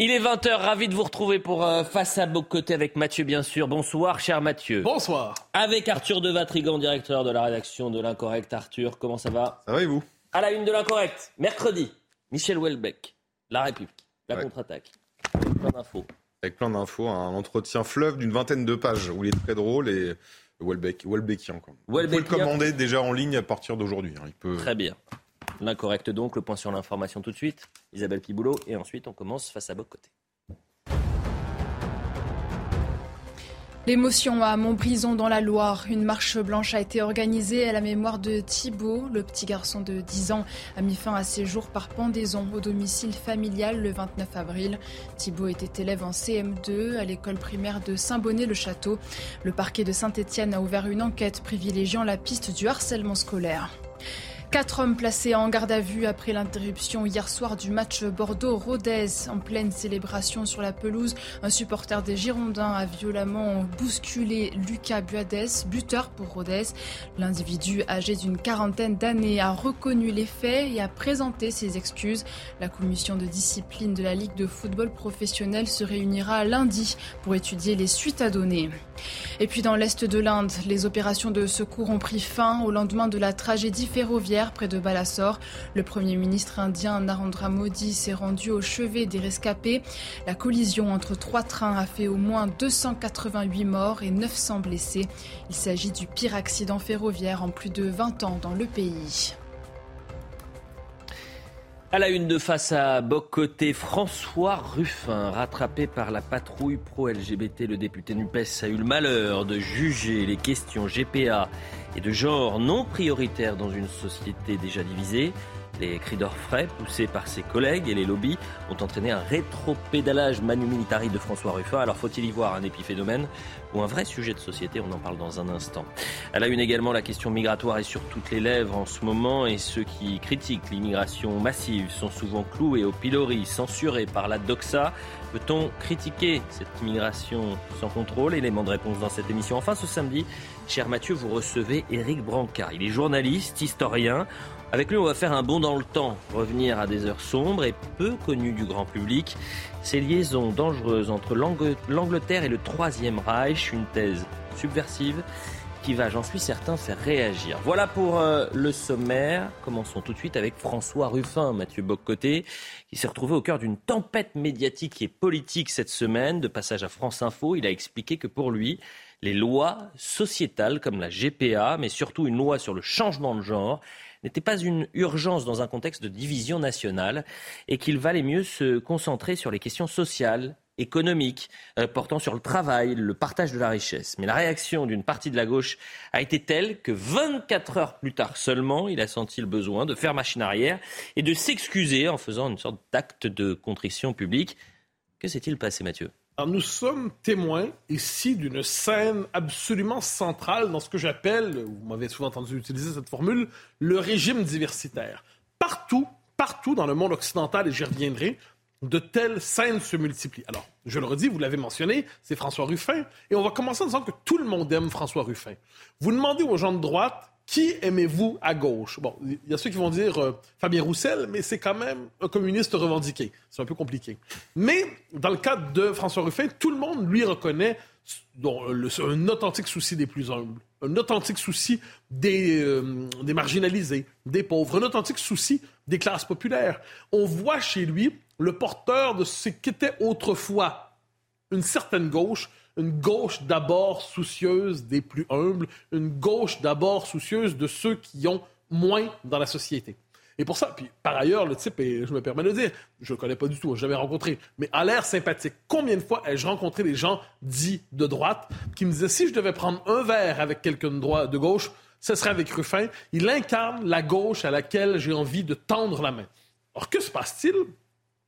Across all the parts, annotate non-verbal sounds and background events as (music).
Il est 20h, ravi de vous retrouver pour euh, Face à Bocoté avec Mathieu, bien sûr. Bonsoir, cher Mathieu. Bonsoir. Avec Arthur de Vatrigan, directeur de la rédaction de l'Incorrect. Arthur, comment ça va? Ça va et vous? À la une de l'Incorrect, mercredi, Michel Houellebecq, La République, la Ouais. contre-attaque. Plein d'infos. Avec plein d'infos, un entretien fleuve d'une vingtaine de pages où il est très drôle et Welbeck, Welbeckian. Quoi. Vous pouvez le Welbeckien. commander déjà en ligne à partir d'aujourd'hui. hein. Il peut... Très bien. L'incorrect donc, le point sur l'information tout de suite. Isabelle Piboulot, et ensuite on commence face à Bocoté. L'émotion à Montbrison dans la Loire. Une marche blanche a été organisée à la mémoire de Thibault. Le petit garçon de 10 ans a mis fin à ses jours par pendaison au domicile familial le 29 avril. Thibault était élève en CM2 à l'école primaire de Saint-Bonnet-le-Château. Le parquet de Saint-Étienne a ouvert une enquête privilégiant la piste du harcèlement scolaire. Quatre hommes placés en garde à vue après l'interruption hier soir du match Bordeaux-Rodez. En pleine célébration sur la pelouse, un supporter des Girondins a violemment bousculé Lucas Buades, buteur pour Rodez. L'individu âgé d'une quarantaine d'années a reconnu les faits et a présenté ses excuses. La commission de discipline de la Ligue de football professionnel se réunira lundi pour étudier les suites à donner. Et puis dans l'est de l'Inde, les opérations de secours ont pris fin au lendemain de la tragédie ferroviaire près de Balasore. Le Premier ministre indien Narendra Modi s'est rendu au chevet des rescapés. La collision entre trois trains a fait au moins 288 morts et 900 blessés. Il s'agit du pire accident ferroviaire en plus de 20 ans dans le pays. À la une de face à Bocoté, François Ruffin, rattrapé par la patrouille pro-LGBT, le député NUPES a eu le malheur de juger les questions GPA et de genre non prioritaires dans une société déjà divisée. Les cris d'orfraie poussés par ses collègues et les lobbies ont entraîné un rétro-pédalage manu militari de François Ruffin. Alors faut-il y voir un épiphénomène? Ou un vrai sujet de société On en parle dans un instant. À la une également, la question migratoire est sur toutes les lèvres en ce moment et ceux qui critiquent l'immigration massive sont souvent cloués au pilori, censurés par la doxa. Peut-on critiquer cette immigration sans contrôle? Élément de réponse dans cette émission. Enfin, ce samedi, cher Mathieu, vous recevez Éric Branca. Il est journaliste, historien. Avec lui, on va faire un bond dans le temps, revenir à des heures sombres et peu connues du grand public. Ces liaisons dangereuses entre l'Ang- l'Angleterre et le Troisième Reich, une thèse subversive qui va, j'en suis certain, faire réagir. Voilà pour euh, le sommaire. Commençons tout de suite avec François Ruffin, Mathieu Boccoté, qui s'est retrouvé au cœur d'une tempête médiatique et politique cette semaine. De passage à France Info, il a expliqué que pour lui, les lois sociétales comme la GPA, mais surtout une loi sur le changement de genre, n'était pas une urgence dans un contexte de division nationale et qu'il valait mieux se concentrer sur les questions sociales, économiques, euh, portant sur le travail, le partage de la richesse. Mais la réaction d'une partie de la gauche a été telle que 24 heures plus tard seulement, il a senti le besoin de faire machine arrière et de s'excuser en faisant une sorte d'acte de contrition publique. Que s'est-il passé, Mathieu? Alors, nous sommes témoins ici d'une scène absolument centrale dans ce que j'appelle, vous m'avez souvent entendu utiliser cette formule, le régime diversitaire. Partout, partout dans le monde occidental, et j'y reviendrai, de telles scènes se multiplient. Alors, je le redis, vous l'avez mentionné, c'est François Ruffin, et on va commencer en disant que tout le monde aime François Ruffin. Vous demandez aux gens de droite, qui aimez-vous à gauche? Bon, il y a ceux qui vont dire euh, Fabien Roussel, mais c'est quand même un communiste revendiqué. C'est un peu compliqué. Mais dans le cas de François Ruffin, tout le monde lui reconnaît le- un authentique souci des plus humbles, un authentique souci euh, des marginalisés, des pauvres, un authentique souci des classes populaires. On voit chez lui le porteur de ce qu'était autrefois une certaine gauche, une gauche d'abord soucieuse des plus humbles, une gauche d'abord soucieuse de ceux qui ont moins dans la société. Et pour ça, puis par ailleurs, le type, et je me permets de le dire, je le connais pas du tout, je jamais rencontré, mais a l'air sympathique. Combien de fois ai-je rencontré des gens dits de droite qui me disaient si je devais prendre un verre avec quelqu'un de de gauche, ce serait avec Ruffin. Il incarne la gauche à laquelle j'ai envie de tendre la main. Alors que se passe-t-il?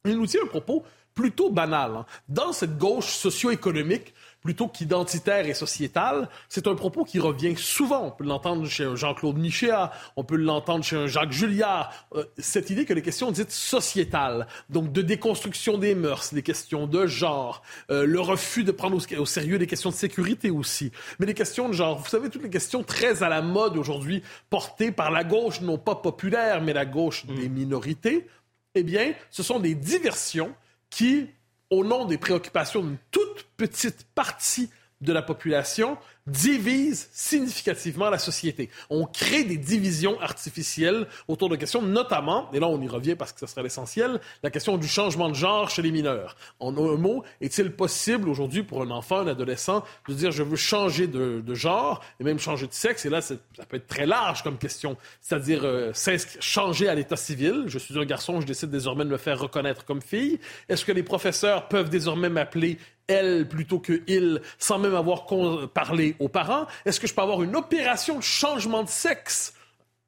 Il nous tient un propos plutôt banal. Hein. Dans cette gauche socio-économique, plutôt qu'identitaire et sociétal, c'est un propos qui revient souvent. On peut l'entendre chez un Jean-Claude Michéa, on peut l'entendre chez un Jacques Julliard. Euh, cette idée que les questions dites sociétales, donc de déconstruction des mœurs, les questions de genre, euh, le refus de prendre au, sérieux les questions de sécurité aussi, mais les questions de genre, vous savez, toutes les questions très à la mode aujourd'hui, portées par la gauche, non pas populaire, mais la gauche des mm. minorités, eh bien, ce sont des diversions qui, au nom des préoccupations d'une toute petite partie de la population, divise significativement la société. On crée des divisions artificielles autour de questions, notamment, et là on y revient parce que ce serait l'essentiel, la question du changement de genre chez les mineurs. En un mot, est-il possible aujourd'hui pour un enfant, un adolescent, de dire je veux changer de, genre et même changer de sexe? Et là, ça peut être très large comme question, c'est-à-dire euh, changer à l'état civil. Je suis un garçon, je décide désormais de me faire reconnaître comme fille. Est-ce que les professeurs peuvent désormais m'appeler elle plutôt que il, sans même avoir parlé aux parents? Est-ce que je peux avoir une opération de changement de sexe?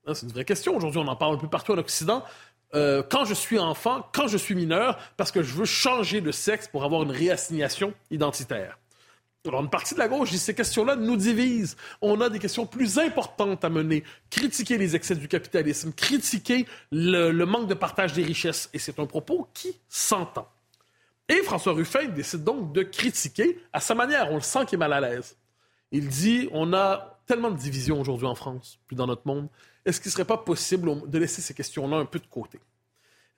Hein, c'est une vraie question. Aujourd'hui, on en parle un peu partout en Occident. Euh, quand je suis enfant, quand je suis mineur, parce que je veux changer de sexe pour avoir une réassignation identitaire. Alors, une partie de la gauche dit ces questions-là nous divisent. On a des questions plus importantes à mener. Critiquer les excès du capitalisme, critiquer le manque de partage des richesses. Et c'est un propos qui s'entend. Et François Ruffin décide donc de critiquer à sa manière. On le sent qu'il est mal à l'aise. Il dit on a tellement de divisions aujourd'hui en France, puis dans notre monde. Est-ce qu'il ne serait pas possible de laisser ces questions-là un peu de côté?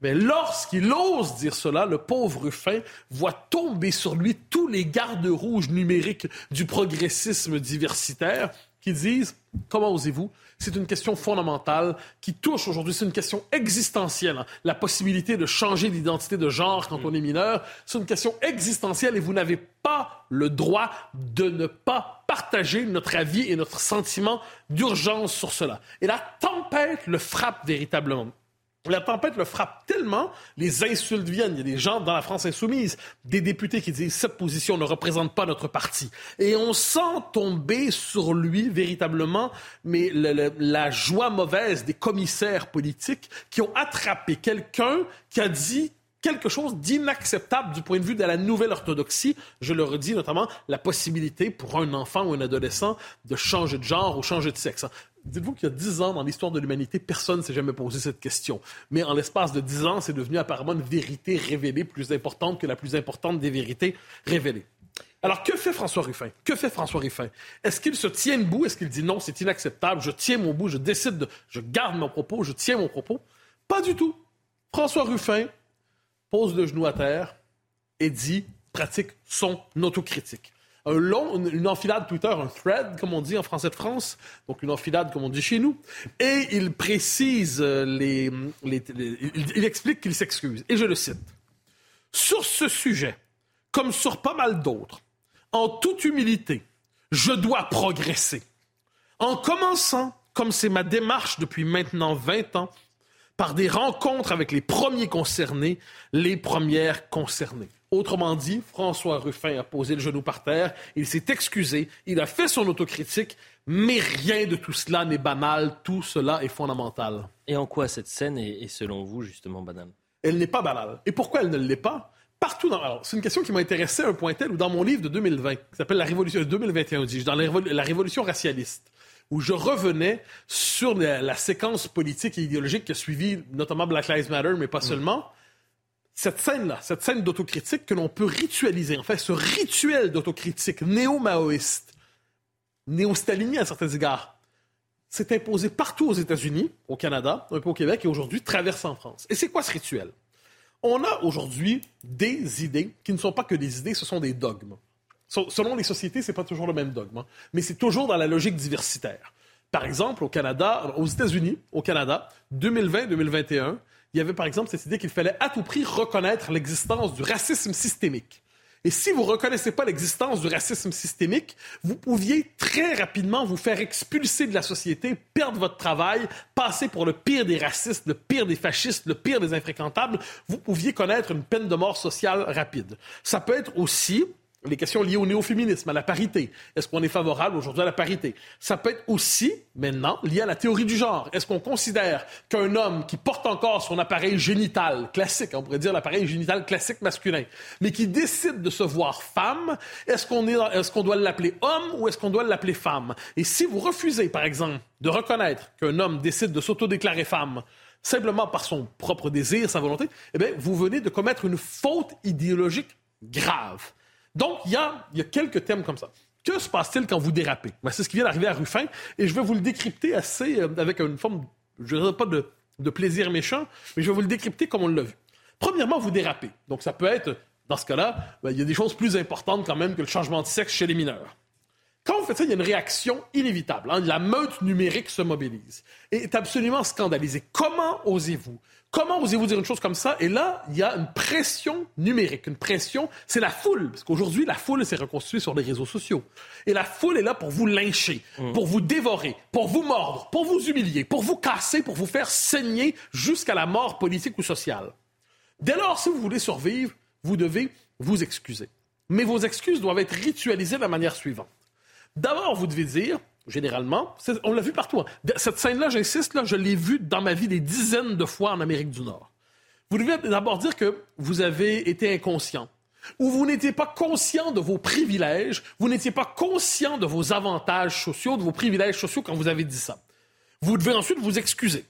Mais lorsqu'il ose dire cela, le pauvre Ruffin voit tomber sur lui tous les gardes rouges numériques du progressisme diversitaire qui disent Comment osez-vous? C'est une question fondamentale qui touche aujourd'hui, c'est une question existentielle. Hein. La possibilité de changer d'identité de genre quand on est mineur, c'est une question existentielle et vous n'avez pas le droit de ne pas partager notre avis et notre sentiment d'urgence sur cela. Et la tempête le frappe véritablement. La tempête le frappe tellement, les insultes viennent. Il y a des gens dans la France insoumise, des députés qui disent cette position ne représente pas notre parti. Et on sent tomber sur lui véritablement, mais la joie mauvaise des commissaires politiques qui ont attrapé quelqu'un qui a dit quelque chose d'inacceptable du point de vue de la nouvelle orthodoxie. Je le redis notamment la possibilité pour un enfant ou un adolescent de changer de genre ou changer de sexe. Dites-vous qu'il y a dix ans dans l'histoire de l'humanité, personne ne s'est jamais posé cette question. Mais en l'espace de dix ans, c'est devenu apparemment une vérité révélée plus importante que la plus importante des vérités révélées. Alors, que fait François Ruffin? Que fait François Ruffin? Est-ce qu'il se tient debout? Est-ce qu'il dit non, c'est inacceptable, je tiens mon bout, je décide de. je garde mon propos, je tiens mon propos? Pas du tout. François Ruffin pose le genou à terre et dit, pratique son autocritique un long, une enfilade Twitter, un thread, comme on dit en français de France, donc une enfilade, comme on dit chez nous, et il précise euh, les, il, explique qu'il s'excuse. Et je le cite. Sur ce sujet, comme sur pas mal d'autres, en toute humilité, je dois progresser. En commençant, comme c'est ma démarche depuis maintenant 20 ans, par des rencontres avec les premiers concernés, les premières concernées. Autrement dit, François Ruffin a posé le genou par terre, il s'est excusé, il a fait son autocritique, mais rien de tout cela n'est banal, tout cela est fondamental. Et en quoi cette scène est, selon vous justement banale? Elle n'est pas banale. Et pourquoi elle ne l'est pas? Partout dans. Alors, c'est une question qui m'a intéressé à un point tel où dans mon livre de 2020, qui s'appelle La Révolution 2021, dis dans la, Révolution racialiste, où je revenais sur la, séquence politique et idéologique qui a suivi notamment Black Lives Matter, mais pas mm. seulement cette scène-là, cette scène d'autocritique que l'on peut ritualiser, en fait, ce rituel d'autocritique néo-maoïste, néo-stalinien à certains égards, s'est imposé partout aux États-Unis, au Canada, un peu au Québec et aujourd'hui traverse en France. Et c'est quoi ce rituel? On a aujourd'hui des idées qui ne sont pas que des idées, ce sont des dogmes. Selon les sociétés, c'est pas toujours le même dogme, hein, mais c'est toujours dans la logique diversitaire. Par exemple, au Canada, aux États-Unis, au Canada, 2020-2021, il y avait par exemple cette idée qu'il fallait à tout prix reconnaître l'existence du racisme systémique. Et si vous ne reconnaissez pas l'existence du racisme systémique, vous pouviez très rapidement vous faire expulser de la société, perdre votre travail, passer pour le pire des racistes, le pire des fascistes, le pire des infréquentables. Vous pouviez connaître une peine de mort sociale rapide. Ça peut être aussi les questions liées au néo-féminisme, à la parité. Est-ce qu'on est favorable aujourd'hui à la parité? Ça peut être aussi, maintenant, lié à la théorie du genre. Est-ce qu'on considère qu'un homme qui porte encore son appareil génital classique, on pourrait dire l'appareil génital classique masculin, mais qui décide de se voir femme, est-ce qu'on est, qu'on doit l'appeler homme ou est-ce qu'on doit l'appeler femme? Et si vous refusez, par exemple, de reconnaître qu'un homme décide de s'autodéclarer femme, simplement par son propre désir, sa volonté, eh bien, vous venez de commettre une faute idéologique grave. Donc, il y a, quelques thèmes comme ça. Que se passe-t-il quand vous dérapez? Ben, c'est ce qui vient d'arriver à Ruffin, et je vais vous le décrypter assez euh, avec une forme, je ne dirais pas de, plaisir méchant, mais je vais vous le décrypter comme on l'a vu. Premièrement, vous dérapez. Donc, ça peut être, dans ce cas-là, ben, il y a des choses plus importantes quand même que le changement de sexe chez les mineurs. Quand vous faites ça, il y a une réaction inévitable. Hein. La meute numérique se mobilise et est absolument scandalisée. Comment osez-vous Comment osez-vous dire une chose comme ça? Et là, il y a une pression numérique. Une pression, c'est la foule. Parce qu'aujourd'hui, la foule s'est reconstituée sur les réseaux sociaux. Et la foule est là pour vous lyncher, mm. pour vous dévorer, pour vous mordre, pour vous humilier, pour vous casser, pour vous faire saigner jusqu'à la mort politique ou sociale. Dès lors, si vous voulez survivre, vous devez vous excuser. Mais vos excuses doivent être ritualisées de la manière suivante. D'abord, vous devez dire, généralement. On l'a vu partout. Hein. Cette scène-là, j'insiste, je l'ai vue dans ma vie des dizaines de fois en Amérique du Nord. Vous devez d'abord dire que vous avez été inconscient, ou vous n'étiez pas conscient de vos privilèges, vous n'étiez pas conscient de vos avantages sociaux, de vos privilèges sociaux quand vous avez dit ça. Vous devez ensuite vous excuser.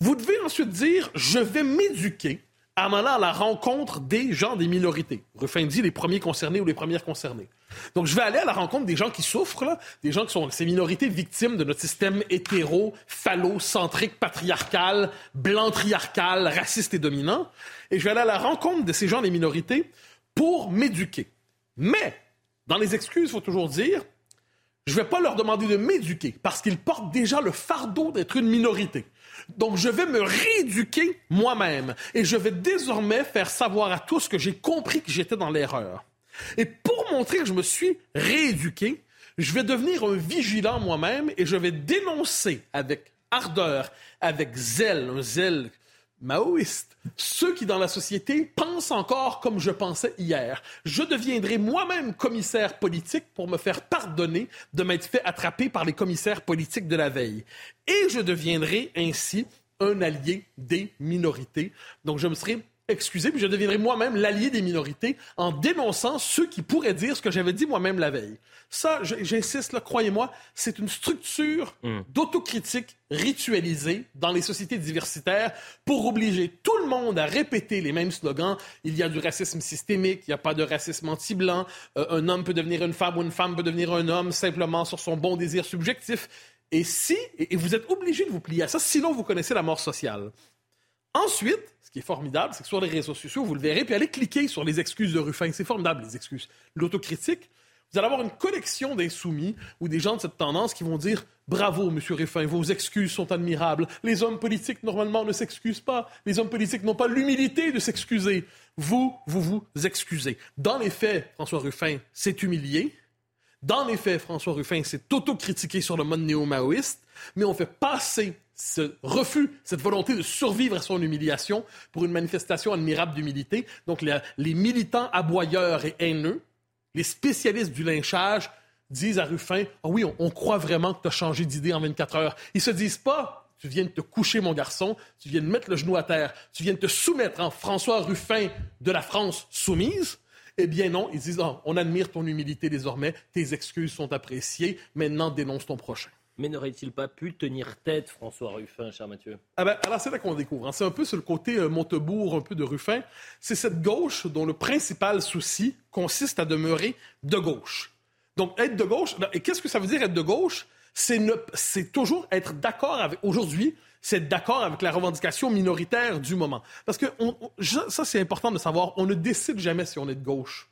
Vous devez ensuite dire, je vais m'éduquer en allant à la rencontre des gens des minorités. Ruffin dit les premiers concernés ou les premières concernées. Donc, je vais aller à la rencontre des gens qui souffrent, là, des gens qui sont ces minorités victimes de notre système hétéro, phallocentrique, patriarcal, blanc-triarcal, raciste et dominant. Et je vais aller à la rencontre de ces gens des minorités pour m'éduquer. Mais, dans les excuses, il faut toujours dire, je ne vais pas leur demander de m'éduquer parce qu'ils portent déjà le fardeau d'être une minorité. Donc, je vais me rééduquer moi-même et je vais désormais faire savoir à tous que j'ai compris que j'étais dans l'erreur. Et pour montrer que je me suis rééduqué, je vais devenir un vigilant moi-même et je vais dénoncer avec ardeur, avec zèle, un zèle maoïste, ceux qui dans la société pensent encore comme je pensais hier. Je deviendrai moi-même commissaire politique pour me faire pardonner de m'être fait attraper par les commissaires politiques de la veille. Et je deviendrai ainsi un allié des minorités. Donc je me serai excusez, puis je deviendrai moi-même l'allié des minorités en dénonçant ceux qui pourraient dire ce que j'avais dit moi-même la veille. Ça, j'insiste, là, croyez-moi, c'est une structure mm. d'autocritique ritualisée dans les sociétés diversitaires pour obliger tout le monde à répéter les mêmes slogans. Il y a du racisme systémique, il n'y a pas de racisme anti-blanc, euh, un homme peut devenir une femme ou une femme peut devenir un homme simplement sur son bon désir subjectif. Et si, et vous êtes obligé de vous plier à ça, sinon vous connaissez la mort sociale. Ensuite, qui est formidable, c'est que sur les réseaux sociaux, vous le verrez, puis allez cliquer sur les excuses de Ruffin. C'est formidable, les excuses. L'autocritique, vous allez avoir une collection d'insoumis ou des gens de cette tendance qui vont dire Bravo, Monsieur Ruffin, vos excuses sont admirables. Les hommes politiques, normalement, ne s'excusent pas. Les hommes politiques n'ont pas l'humilité de s'excuser. Vous, vous vous excusez. Dans les faits, François Ruffin s'est humilié. Dans les faits, François Ruffin s'est autocritiqué sur le mode néo-maoïste, mais on fait passer ce refus, cette volonté de survivre à son humiliation pour une manifestation admirable d'humilité. Donc les militants aboyeurs et haineux, les spécialistes du lynchage disent à Ruffin, ah oui, on, croit vraiment que tu as changé d'idée en 24 heures. Ils se disent pas, tu viens de te coucher mon garçon, tu viens de mettre le genou à terre, tu viens de te soumettre en François Ruffin de la France soumise. Eh bien non, ils disent, ah, on admire ton humilité désormais, tes excuses sont appréciées, maintenant dénonce ton prochain. Mais n'aurait-il pas pu tenir tête, François Ruffin, cher Mathieu? Ah ben, Alors, c'est là qu'on découvre. Hein. C'est un peu sur le côté euh, Montebourg, un peu de Ruffin. C'est cette gauche dont le principal souci consiste à demeurer de gauche. Donc, être de gauche, et qu'est-ce que ça veut dire être de gauche? C'est toujours être d'accord avec. Aujourd'hui, c'est être d'accord avec la revendication minoritaire du moment. Parce que ça, c'est important de savoir. On ne décide jamais si on est de gauche.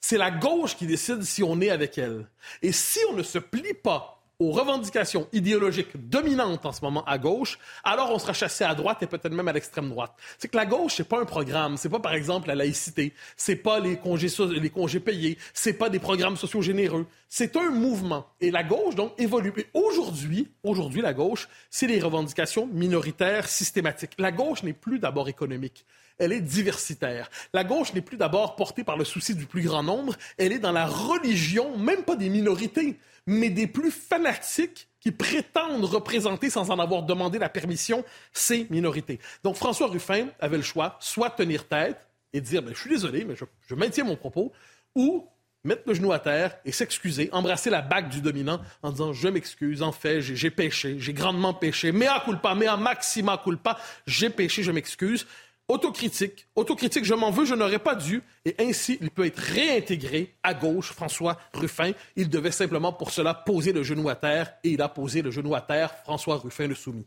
C'est la gauche qui décide si on est avec elle. Et si on ne se plie pas aux revendications idéologiques dominantes en ce moment à gauche, alors on sera chassé à droite et peut-être même à l'extrême droite. C'est que la gauche, c'est pas un programme, c'est pas par exemple la laïcité, c'est pas les congés, les congés payés, c'est pas des programmes sociaux généreux, c'est un mouvement. Et la gauche, donc, évolue. Et aujourd'hui, aujourd'hui, la gauche, c'est les revendications minoritaires systématiques. La gauche n'est plus d'abord économique elle est diversitaire. La gauche n'est plus d'abord portée par le souci du plus grand nombre, elle est dans la religion, même pas des minorités, mais des plus fanatiques qui prétendent représenter sans en avoir demandé la permission ces minorités. Donc François Ruffin avait le choix, soit tenir tête et dire ben, je suis désolé, mais je, je maintiens mon propos, ou mettre le genou à terre et s'excuser, embrasser la bague du dominant en disant je m'excuse, en fait, j'ai péché, j'ai grandement péché, mea culpa, mea maxima culpa, j'ai péché, je m'excuse autocritique, autocritique, je m'en veux, je n'aurais pas dû, et ainsi il peut être réintégré à gauche, François Ruffin. Il devait simplement pour cela poser le genou à terre, et il a posé le genou à terre, François Ruffin le soumis.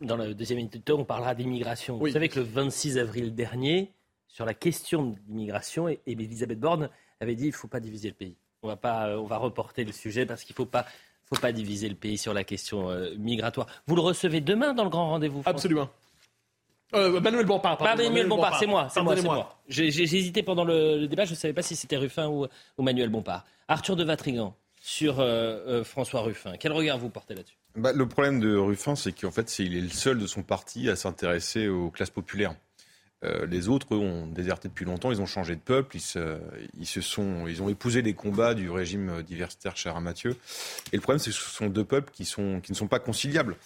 Dans le deuxième minute, on parlera d'immigration. Vous savez que le 26 avril dernier, sur la question d'immigration, Elisabeth Borne avait dit il ne faut pas diviser le pays. On va, pas, on va reporter le sujet parce qu'il ne faut pas, faut pas diviser le pays sur la question euh, migratoire. Vous le recevez demain dans le grand rendez-vous Absolument. Euh, Manuel Bompard, pardon. Manuel Bompard, c'est moi, c'est moi, J'ai hésité pendant le, débat, je ne savais pas si c'était Ruffin ou, Manuel Bompard. Arthur de Vatrigan sur euh, euh, François Ruffin. Quel regard vous portez là-dessus? Bah, Le problème de Ruffin, c'est qu'en fait, il est le seul de son parti à s'intéresser aux classes populaires. Euh, les autres, eux, ont déserté depuis longtemps, ils ont changé de peuple, ils, se, ils, se sont, ils ont épousé les combats du régime diversitaire cher à Mathieu. Et le problème, c'est que ce sont deux peuples qui, sont, qui ne sont pas conciliables.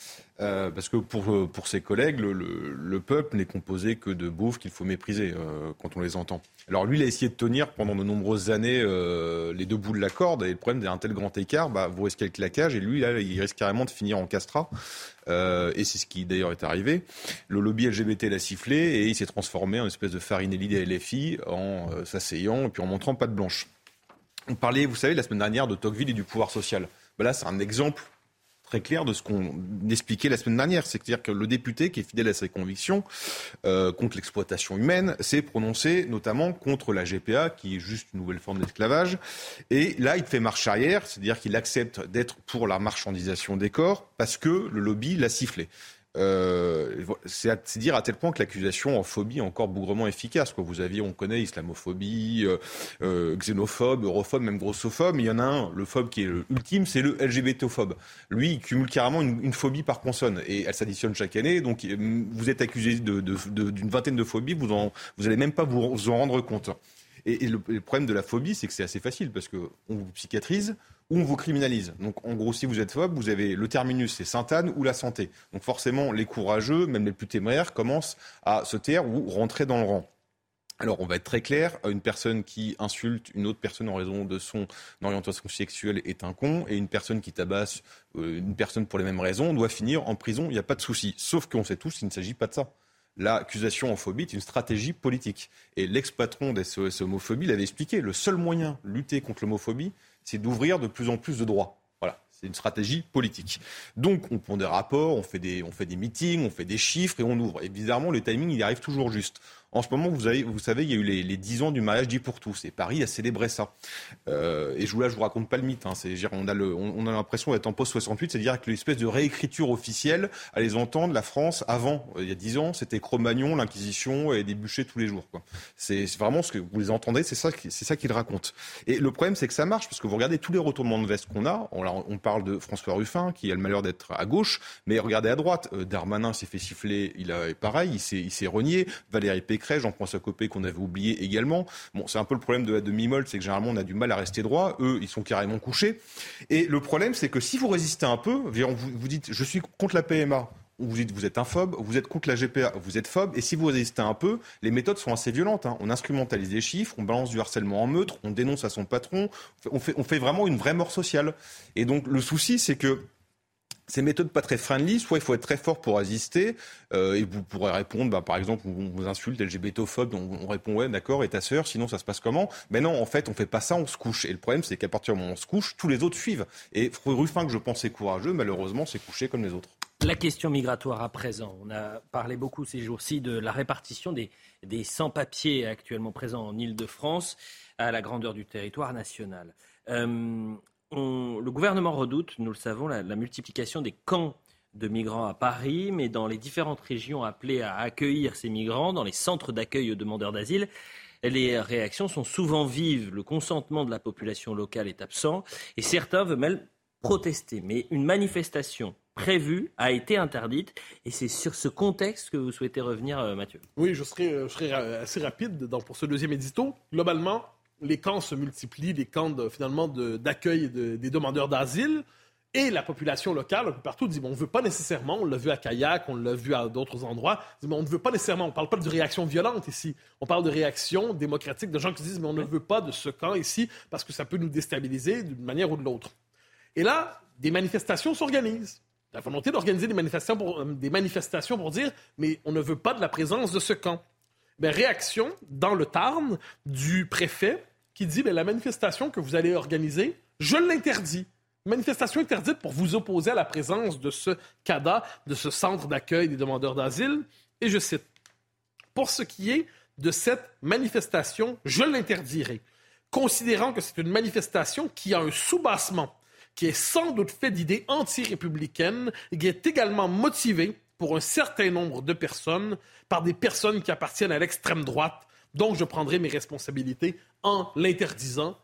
Euh, parce que pour, pour ses collègues, le, le, peuple n'est composé que de beaufs qu'il faut mépriser euh, quand on les entend. Alors lui, il a essayé de tenir pendant de nombreuses années euh, les deux bouts de la corde. Et le problème d'un tel grand écart, bah, vous risquez le claquage. Et lui, là, il risque carrément de finir en castrat. Euh, et c'est ce qui d'ailleurs est arrivé. Le lobby LGBT l'a sifflé et il s'est transformé en espèce de farinelli des LFI en euh, s'asseyant et puis en montrant pas de blanche. On parlait, vous savez, la semaine dernière de Tocqueville et du pouvoir social. Ben là, c'est un exemple très clair de ce qu'on expliquait la semaine dernière. C'est-à-dire que le député, qui est fidèle à ses convictions euh, contre l'exploitation humaine, s'est prononcé notamment contre la GPA, qui est juste une nouvelle forme d'esclavage. Et là, il fait marche arrière, c'est-à-dire qu'il accepte d'être pour la marchandisation des corps parce que le lobby l'a sifflé. Euh, c'est dire à tel point que l'accusation en phobie est encore bougrement efficace. Vous aviez, on connaît islamophobie, euh, euh, xénophobe, europhobe, même grossophobe. Il y en a un, le phobe qui est ultime, c'est le LGBTophobe. Lui, il cumule carrément une, phobie par consonne et elle s'additionne chaque année. Donc vous êtes accusé d'une vingtaine de phobies, vous n'allez vous même pas vous, en rendre compte. Et, le, le, problème de la phobie, c'est que c'est assez facile parce qu'on vous psychiatrise, on vous criminalise. Donc en gros, si vous êtes phobe, vous avez le terminus, c'est Sainte-Anne ou la santé. Donc forcément, les courageux, même les plus téméraires, commencent à se taire ou rentrer dans le rang. Alors, on va être très clair, une personne qui insulte une autre personne en raison de son orientation sexuelle est un con, et une personne qui tabasse euh, une personne pour les mêmes raisons doit finir en prison, il n'y a pas de souci. Sauf qu'on sait tous qu'il ne s'agit pas de ça. L'accusation en phobie est une stratégie politique. Et l'ex-patron des homophobie l'avait expliqué. Le seul moyen de lutter contre l'homophobie, c'est d'ouvrir de plus en plus de droits. Voilà, c'est une stratégie politique. Donc on prend des rapports, on fait des, on fait des meetings, on fait des chiffres et on ouvre. Évidemment, le timing, il arrive toujours juste. En ce moment, vous, avez, vous savez, il y a eu les, les 10 ans du mariage dit pour tous. Et Paris a célébré ça. Euh, et là, je vous raconte pas le mythe. Hein. On a, l'impression d'être en post 68, c'est-à-dire que l'espèce de réécriture officielle, à les entendre, la France, avant, euh, il y a 10 ans, c'était Cro-Magnon, l'Inquisition et des bûchers tous les jours. C'est, vraiment ce que vous les entendez, c'est ça, c'est ça qu'ils racontent. Et le problème, c'est que ça marche, parce que vous regardez tous les retournements de veste qu'on a. On, on parle de François Ruffin, qui a le malheur d'être à gauche, mais regardez à droite. Euh, Darmanin s'est fait siffler, il a pareil, il s'est, il s'est renié. Valérie Pécresse, Jean-François Copé qu'on avait oublié également. Bon, c'est un peu le problème de la demi-molle, c'est que généralement on a du mal à rester droit. Eux, ils sont carrément couchés. Et le problème, c'est que si vous résistez un peu, vous, dites je suis contre la PMA, vous dites vous êtes un phobe, vous êtes contre la GPA, vous êtes phobe, et si vous résistez un peu, les méthodes sont assez violentes. Hein. On instrumentalise les chiffres, on balance du harcèlement en meurtre, on dénonce à son patron, on fait, on fait vraiment une vraie mort sociale. Et donc le souci, c'est que ces méthodes pas très friendly, soit il faut être très fort pour résister, euh, et vous pourrez répondre, bah, par exemple, on vous insulte LGBTophobe, on, on répond ouais, d'accord, et ta sœur, sinon ça se passe comment? Mais non, en fait, on fait pas ça, on se couche. Et le problème, c'est qu'à partir du moment où on se couche, tous les autres suivent. Et Ruffin, que je pensais courageux, malheureusement, s'est couché comme les autres. La question migratoire à présent, on a parlé beaucoup ces jours-ci de la répartition des, des sans-papiers actuellement présents en Ile-de-France à la grandeur du territoire national. Euh, le gouvernement redoute, nous le savons, la, multiplication des camps de migrants à Paris, mais dans les différentes régions appelées à accueillir ces migrants, dans les centres d'accueil aux demandeurs d'asile, les réactions sont souvent vives. Le consentement de la population locale est absent et certains veulent même protester. Mais une manifestation prévue a été interdite et c'est sur ce contexte que vous souhaitez revenir, euh, Mathieu. Oui, je serai, euh, je serai assez rapide pour ce deuxième édito. Globalement, les camps se multiplient, les camps finalement d'accueil des demandeurs d'asile. Et la population locale, un peu partout, dit bon, on ne veut pas nécessairement, on l'a vu à Kayak, on l'a vu à d'autres endroits, dit, on ne veut pas nécessairement, on ne parle pas de réaction violente ici, on parle de réaction démocratique, de gens qui disent mais on ne veut pas de ce camp ici parce que ça peut nous déstabiliser d'une manière ou de l'autre. Et là, des manifestations s'organisent. La volonté d'organiser des manifestations, pour, euh, des manifestations pour dire mais on ne veut pas de la présence de ce camp. Mais réaction dans le Tarn du préfet qui dit mais la manifestation que vous allez organiser, je l'interdis manifestation interdite pour vous opposer à la présence de ce CADA, de ce centre d'accueil des demandeurs d'asile. Et je cite, Pour ce qui est de cette manifestation, je l'interdirai, considérant que c'est une manifestation qui a un soubassement, qui est sans doute fait d'idées anti-républicaines et qui est également motivée pour un certain nombre de personnes par des personnes qui appartiennent à l'extrême droite. Donc, je prendrai mes responsabilités en l'interdisant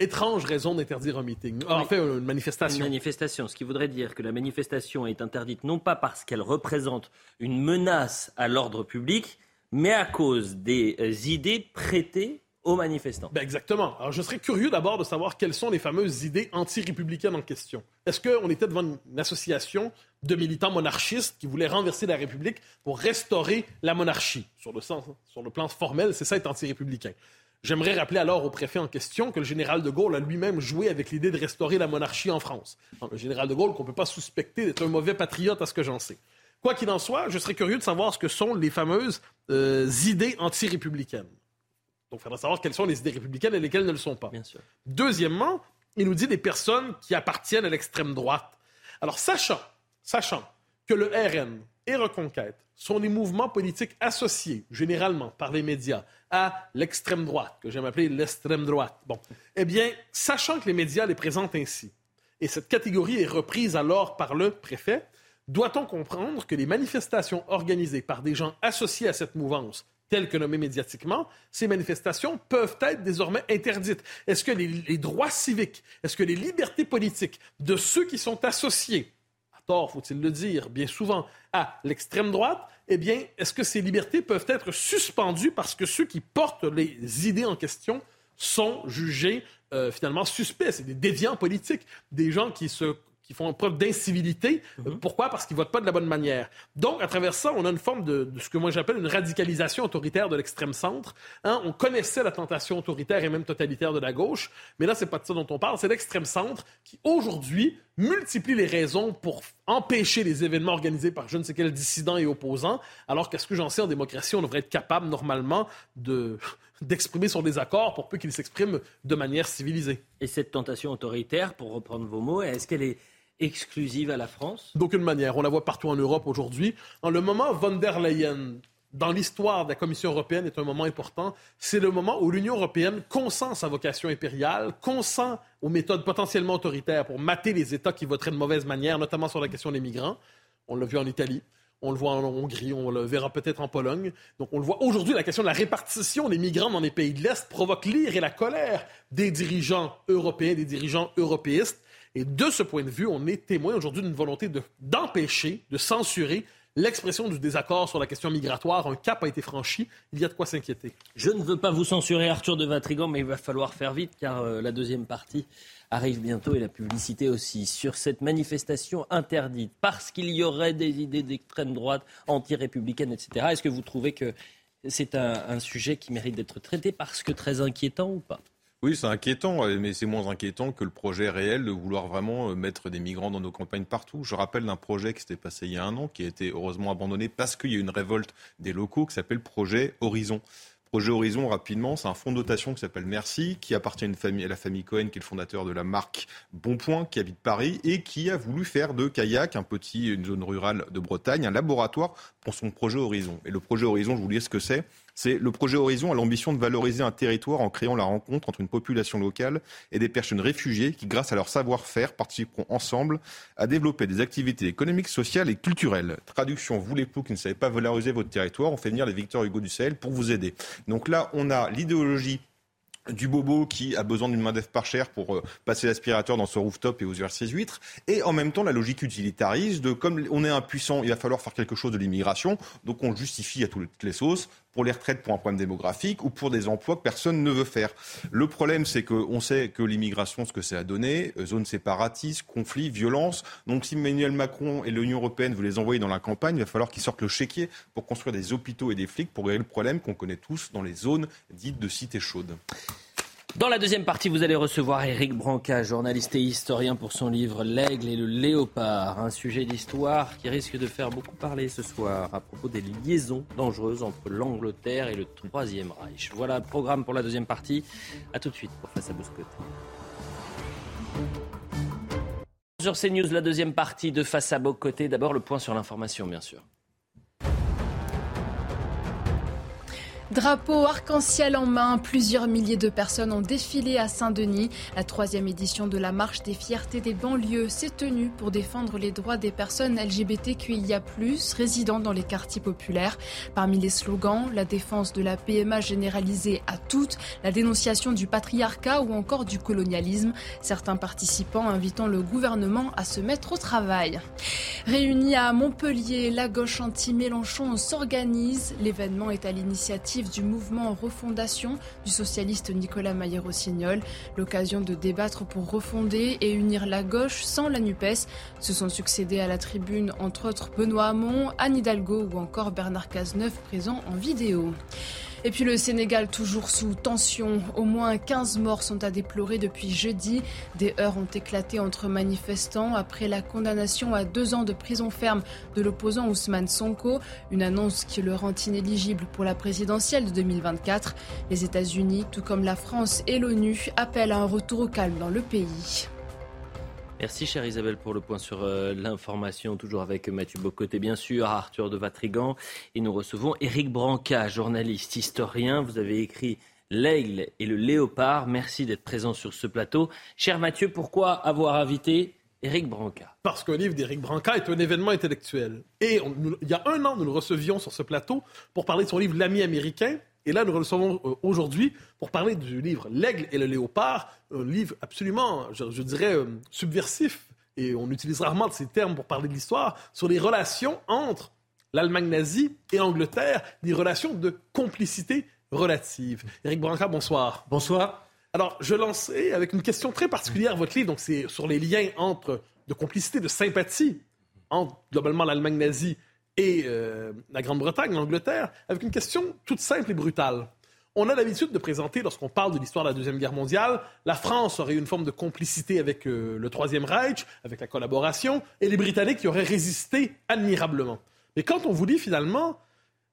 étrange raison d'interdire un meeting. Ah, en fait, une manifestation. Une manifestation, ce qui voudrait dire que la manifestation est interdite non pas parce qu'elle représente une menace à l'ordre public, mais à cause des euh, idées prêtées aux manifestants. Ben exactement. Alors, je serais curieux d'abord de savoir quelles sont les fameuses idées anti-républicaines en question. Est-ce qu'on était devant une association de militants monarchistes qui voulaient renverser la République pour restaurer la monarchie? Sur le, sens, sur le plan formel, c'est ça être anti-républicain. J'aimerais rappeler alors au préfet en question que le général de Gaulle a lui-même joué avec l'idée de restaurer la monarchie en France. le général de Gaulle qu'on ne peut pas suspecter d'être un mauvais patriote à ce que j'en sais. Quoi qu'il en soit, je serais curieux de savoir ce que sont les fameuses euh, idées anti-républicaines. Donc, il faudra savoir quelles sont les idées républicaines et lesquelles ne le sont pas. Bien sûr. Deuxièmement, il nous dit des personnes qui appartiennent à l'extrême droite. Alors, sachant, sachant que le RN et Reconquête sont des mouvements politiques associés, généralement, par les médias, à l'extrême droite, que j'aime appeler l'extrême droite. Bon. Eh bien, sachant que les médias les présentent ainsi, et cette catégorie est reprise alors par le préfet, doit-on comprendre que les manifestations organisées par des gens associés à cette mouvance, telles que nommées médiatiquement, ces manifestations peuvent être désormais interdites? Est-ce que les, les droits civiques, est-ce que les libertés politiques de ceux qui sont associés tort, faut-il le dire, bien souvent à l'extrême droite, eh bien, est-ce que ces libertés peuvent être suspendues parce que ceux qui portent les idées en question sont jugés euh, finalement suspects, c'est des déviants politiques, des gens qui se qui font preuve d'incivilité. Mhm. Pourquoi? Parce qu'ils votent pas de la bonne manière. Donc, à travers ça, on a une forme de, ce que moi j'appelle une radicalisation autoritaire de l'extrême centre. Hein? On connaissait la tentation autoritaire et même totalitaire de la gauche, mais là, c'est pas de ça dont on parle. C'est l'extrême centre qui, aujourd'hui, multiplie les raisons pour empêcher les événements organisés par je ne sais quel dissident et opposant, alors qu'à ce que j'en sais, en démocratie, on devrait être capable, normalement, de (laughs) d'exprimer son désaccord pour peu qu'il s'exprime de manière civilisée. Et cette tentation autoritaire, pour reprendre vos mots, est-ce qu'elle est exclusive à la France D'aucune manière. On la voit partout en Europe aujourd'hui. Le moment von der Leyen, dans l'histoire de la Commission européenne, est un moment important. C'est le moment où l'Union européenne consent sa vocation impériale, consent aux méthodes potentiellement autoritaires pour mater les États qui voteraient de mauvaise manière, notamment sur la question des migrants. On l'a vu en Italie. On le voit en Hongrie, on le verra peut-être en Pologne. Donc on le voit aujourd'hui, la question de la répartition des migrants dans les pays de l'Est provoque l'ire et la colère des dirigeants européens, des dirigeants européistes. Et de ce point de vue, on est témoin aujourd'hui d'une volonté d'empêcher, de, censurer l'expression du désaccord sur la question migratoire. Un cap a été franchi. Il y a de quoi s'inquiéter. Je ne veux pas vous censurer, Arthur de Vatrigan, mais il va falloir faire vite car euh, la deuxième partie arrive bientôt et la publicité aussi sur cette manifestation interdite parce qu'il y aurait des idées d'extrême droite, anti-républicaine, etc. Est-ce que vous trouvez que c'est un sujet qui mérite d'être traité parce que très inquiétant ou pas? Oui, c'est inquiétant, euh, mais c'est moins inquiétant que le projet réel de vouloir vraiment euh, mettre des migrants dans nos campagnes partout. Je rappelle d'un projet qui s'était passé il y a un an, qui a été heureusement abandonné parce qu'il y a eu une révolte des locaux qui s'appelle Projet Horizon. Projet Horizon, rapidement, c'est un fonds de dotation qui s'appelle Merci, qui appartient à, la famille Cohen, qui est le fondateur de la marque Bonpoint, qui habite Paris, et qui a voulu faire de Kayak, un petit, une zone rurale de Bretagne, un laboratoire pour son projet Horizon. Et le projet Horizon, je vous dis ce que c'est. C'est le projet Horizon a l'ambition de valoriser un territoire en créant la rencontre entre une population locale et des personnes réfugiées qui, grâce à leur savoir-faire, participeront ensemble à développer des activités économiques, sociales et culturelles. Traduction, vous les qui ne savez pas valoriser votre territoire, on fait venir les Victor Hugo du Sahel pour vous aider. Donc là, on a l'idéologie du bobo qui a besoin d'une main d'œuvre par cher pour euh, passer l'aspirateur dans son rooftop et ouvrir ses huîtres, et en même temps la logique utilitariste de comme on est impuissant, il va falloir faire quelque chose de l'immigration, donc on justifie à toutes les sauces pour les retraites pour un problème démographique ou pour des emplois que personne ne veut faire. Le problème, c'est qu'on sait que l'immigration, ce que à donner, euh, zone séparatiste, conflit, violence. Donc si Emmanuel Macron et l'Union européenne vous les envoyer dans la campagne, il va falloir qu'ils sortent le chéquier pour construire des hôpitaux et des flics pour régler le problème qu'on connaît tous dans les zones dites de cités chaudes. Dans la deuxième partie, vous allez recevoir Éric Branca, journaliste et historien pour son livre L'aigle et le léopard, un sujet d'histoire qui risque de faire beaucoup parler ce soir à propos des liaisons dangereuses entre l'Angleterre et le Troisième Reich. Voilà le programme pour la deuxième partie. A tout de suite pour Face à Bouscotte. Sur CNews, la deuxième partie de Face à Bocoté. D'abord le point sur l'information, bien sûr. Drapeau arc-en-ciel en main, plusieurs milliers de personnes ont défilé à Saint-Denis. La troisième édition de la marche des fiertés des banlieues s'est tenue pour défendre les droits des personnes LGBTQIA+, résidant dans les quartiers populaires. Parmi les slogans, la défense de la PMA généralisée à toutes, la dénonciation du patriarcat ou encore du colonialisme. Certains participants invitant le gouvernement à se mettre au travail. Réunis à Montpellier, la gauche anti-Mélenchon s'organise. L'événement est à l'initiative du mouvement Refondation du socialiste Nicolas Maillé-Rossignol. L'occasion de débattre pour refonder et unir la gauche sans la NUPES. Se sont succédés à la tribune entre autres Benoît Hamon, Anne Hidalgo ou encore Bernard Cazeneuve présent en vidéo. Et puis le Sénégal toujours sous tension. Au moins 15 morts sont à déplorer depuis jeudi. Des heurts ont éclaté entre manifestants après la condamnation à deux ans de prison ferme de l'opposant Ousmane Sonko, une annonce qui le rend inéligible pour la présidentielle de 2024. Les États-Unis, tout comme la France et l'ONU, appellent à un retour au calme dans le pays. Merci chère Isabelle pour le point sur euh, l'information, toujours avec Mathieu Bocoté bien sûr, Arthur de Vatrigan. Et nous recevons Éric Branca, journaliste, historien. Vous avez écrit L'aigle et le léopard. Merci d'être présent sur ce plateau. Cher Mathieu, pourquoi avoir invité Éric Branca? Parce qu'un livre d'Éric Branca est un événement intellectuel. Et il y a un an, nous le recevions sur ce plateau pour parler de son livre L'ami américain, et là, nous recevons euh, aujourd'hui pour parler du livre L'aigle et le léopard, un livre absolument, je, dirais, euh, subversif. Et on utilise rarement ces termes pour parler de l'histoire, sur les relations entre l'Allemagne nazie et l'Angleterre, des relations de complicité relative. Éric Branca, bonsoir. Bonsoir. Alors, je lançais avec une question très particulière votre livre, donc c'est sur les liens entre de complicité, de sympathie entre globalement l'Allemagne nazie et euh, la Grande-Bretagne, l'Angleterre, avec une question toute simple et brutale. On a l'habitude de présenter, lorsqu'on parle de l'histoire de la Deuxième Guerre mondiale, la France aurait une forme de complicité avec euh, le Troisième Reich, avec la collaboration, et les Britanniques y auraient résisté admirablement. Mais quand on vous dit finalement,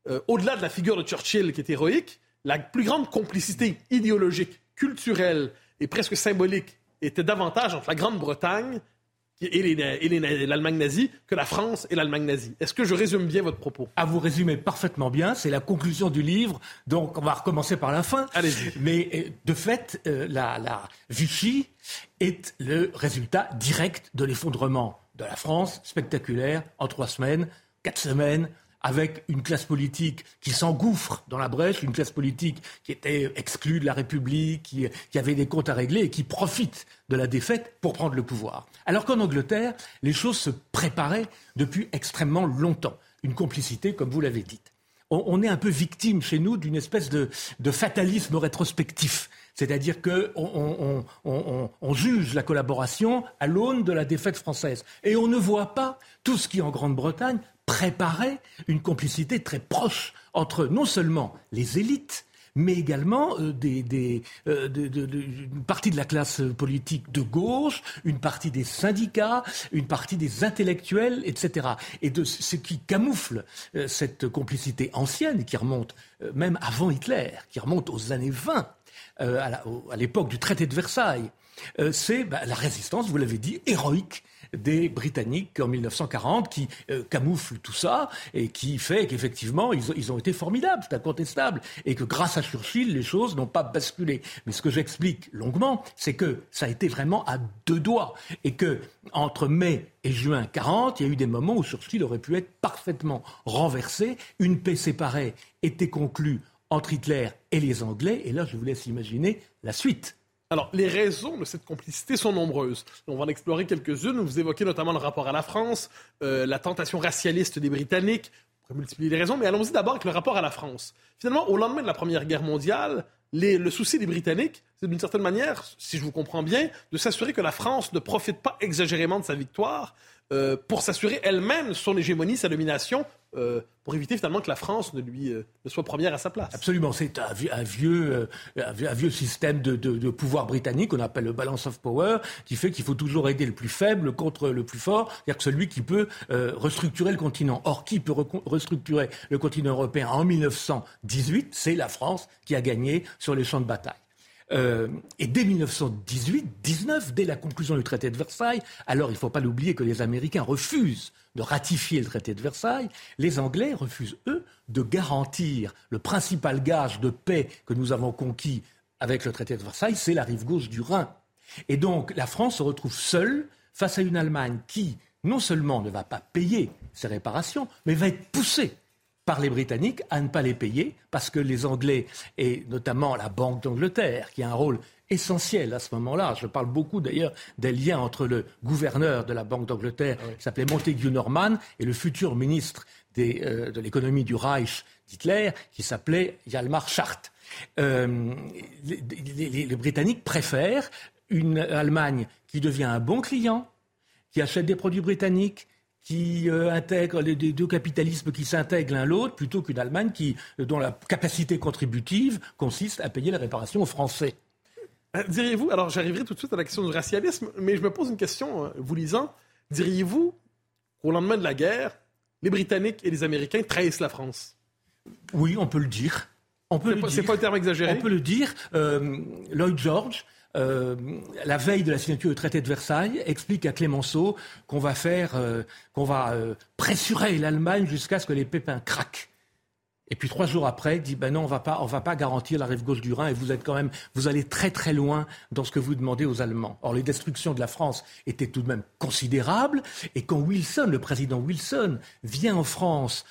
euh, au-delà de la figure de Churchill qui est héroïque, la plus grande complicité idéologique, culturelle et presque symbolique était davantage entre la Grande-Bretagne et l'Allemagne nazie que la France et l'Allemagne nazie. Est-ce que je résume bien votre propos? Ah, vous résumez parfaitement bien. C'est la conclusion du livre. Donc, on va recommencer par la fin. Allez-y. Mais euh, de fait, euh, la, la Vichy est le résultat direct de l'effondrement de la France, spectaculaire, en trois semaines, quatre semaines, avec une classe politique qui s'engouffre dans la brèche, une classe politique qui était exclue de la République, qui, avait des comptes à régler et qui profite de la défaite pour prendre le pouvoir. Alors qu'en Angleterre, les choses se préparaient depuis extrêmement longtemps. Une complicité, comme vous l'avez dit. On, est un peu victime chez nous d'une espèce de, fatalisme rétrospectif. C'est-à-dire qu'on on, juge la collaboration à l'aune de la défaite française. Et on ne voit pas tout ce qui, en Grande-Bretagne, préparait une complicité très proche entre non seulement les élites, mais également euh, des, euh, une partie de la classe politique de gauche, une partie des syndicats, une partie des intellectuels, etc. Et de ce qui camoufle euh, cette complicité ancienne, qui remonte même avant Hitler, qui remonte aux années 20, à l'époque du traité de Versailles. c'est bah, la résistance, vous l'avez dit, héroïque des Britanniques en 1940 qui euh, camouflent tout ça et qui fait qu'effectivement, ils, ont été formidables, c'est incontestable, et que grâce à Churchill, les choses n'ont pas basculé. Mais ce que j'explique longuement, c'est que ça a été vraiment à deux doigts et que entre mai et juin 40, il y a eu des moments où Churchill aurait pu être parfaitement renversé, une paix séparée était conclue entre Hitler et les Anglais, et là je vous laisse imaginer la suite. Alors, les raisons de cette complicité sont nombreuses. On va en explorer quelques-unes. Vous évoquez notamment le rapport à la France, euh, la tentation racialiste des Britanniques. On pourrait multiplier les raisons, mais allons-y d'abord avec le rapport à la France. Finalement, au lendemain de la Première Guerre mondiale, le souci des Britanniques, c'est d'une certaine manière, si je vous comprends bien, de s'assurer que la France ne profite pas exagérément de sa victoire euh, pour s'assurer elle-même son hégémonie, sa domination, euh, pour éviter finalement que la France ne lui euh, ne soit première à sa place. Absolument, c'est un, vieux, un, vieux système de, de, pouvoir britannique qu'on appelle le balance of power, qui fait qu'il faut toujours aider le plus faible contre le plus fort, c'est-à-dire que celui qui peut restructurer le continent. Or, qui peut restructurer le continent européen en 1918 C'est la France qui a gagné sur les champs de bataille. Euh, et dès 1918-19, dès la conclusion du traité de Versailles, alors il ne faut pas l'oublier que les Américains refusent de ratifier le traité de Versailles, les Anglais refusent, eux, de garantir le principal gage de paix que nous avons conquis avec le traité de Versailles, c'est la rive gauche du Rhin. Et donc la France se retrouve seule face à une Allemagne qui, non seulement ne va pas payer ses réparations, mais va être poussée par les Britanniques à ne pas les payer parce que les Anglais, et notamment la Banque d'Angleterre, qui a un rôle essentiel à ce moment-là. Je parle beaucoup d'ailleurs des liens entre le gouverneur de la Banque d'Angleterre, ah qui s'appelait Montague Norman, et le futur ministre euh, de l'économie du Reich d'Hitler, qui s'appelait Hjalmar Schacht. Euh, les, Britanniques préfèrent une Allemagne qui devient un bon client, qui achète des produits britanniques, qui euh, intègre les, deux capitalismes qui s'intègrent l'un l'autre plutôt qu'une Allemagne qui, euh, dont la capacité contributive consiste à payer la réparation aux Français. Euh, diriez-vous, alors j'arriverai tout de suite à la question du racialisme, mais je me pose une question, vous lisant, diriez-vous qu'au lendemain de la guerre, les Britanniques et les Américains trahissent la France? Oui, on peut le dire. On peut c'est pas un terme exagéré? On peut le dire. Lloyd George, euh, la veille de la signature du traité de Versailles, explique à Clémenceau qu'on va faire, euh, qu'on va euh, pressurer l'Allemagne jusqu'à ce que les pépins craquent. Et puis trois jours après, dit ben non, on va on va pas garantir la rive gauche du Rhin et vous êtes quand même, vous allez très très loin dans ce que vous demandez aux Allemands. Or les destructions de la France étaient tout de même considérables et quand Wilson, le président Wilson, vient en France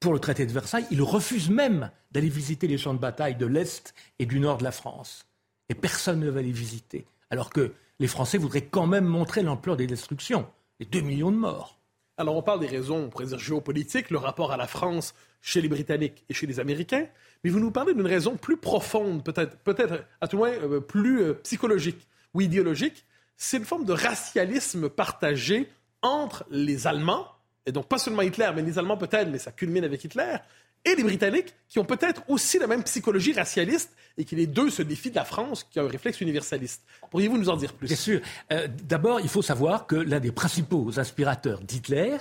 pour le traité de Versailles, il refuse même d'aller visiter les champs de bataille de l'est et du nord de la France et personne ne va les visiter. Alors que les Français voudraient quand même montrer l'ampleur des destructions, les 2 millions de morts. Alors on parle des raisons, on pourrait dire géopolitiques, le rapport à la France chez les Britanniques et chez les Américains, mais vous nous parlez d'une raison plus profonde, peut-être, peut-être à tout moins euh, plus euh, psychologique ou idéologique. C'est une forme de racialisme partagé entre les Allemands, et donc pas seulement Hitler, mais les Allemands peut-être, mais ça culmine avec Hitler, et les Britanniques, qui ont peut-être aussi la même psychologie racialiste et qui les deux se défient de la France, qui a un réflexe universaliste. Pourriez-vous nous en dire plus? Bien sûr. Euh, d'abord, il faut savoir que l'un des principaux inspirateurs d'Hitler,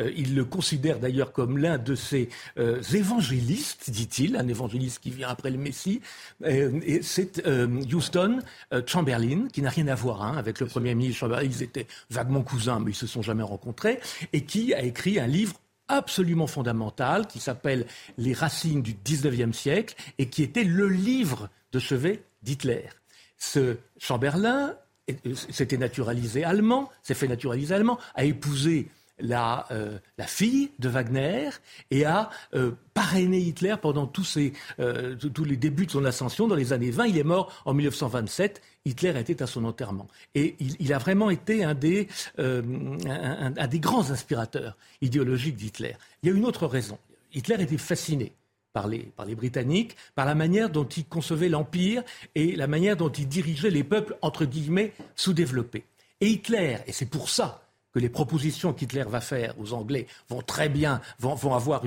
euh, il le considère d'ailleurs comme l'un de ses euh, évangélistes, dit-il, un évangéliste qui vient après le Messie. et c'est Houston Chamberlain, qui n'a rien à voir hein, avec le Premier ministre Chamberlain. Ils étaient vaguement cousins, mais ils se sont jamais rencontrés, et qui a écrit un livre absolument fondamental qui s'appelle Les racines du XIXe siècle et qui était le livre de chevet d'Hitler. Ce Chamberlain s'était naturalisé allemand, s'est fait naturaliser allemand, a épousé la, euh, la, fille de Wagner et a euh, parrainé Hitler pendant tous, euh, tous les débuts de son ascension dans les années 20. Il est mort en 1927. Hitler était à son enterrement. Et il, a vraiment été un des, grands inspirateurs idéologiques d'Hitler. Il y a une autre raison. Hitler était fasciné par les, par les, Britanniques, par la manière dont il concevait l'Empire et la manière dont il dirigeait les peuples, entre guillemets, sous-développés. Et Hitler, et c'est pour ça que les propositions qu'Hitler va faire aux Anglais vont très bien, vont, avoir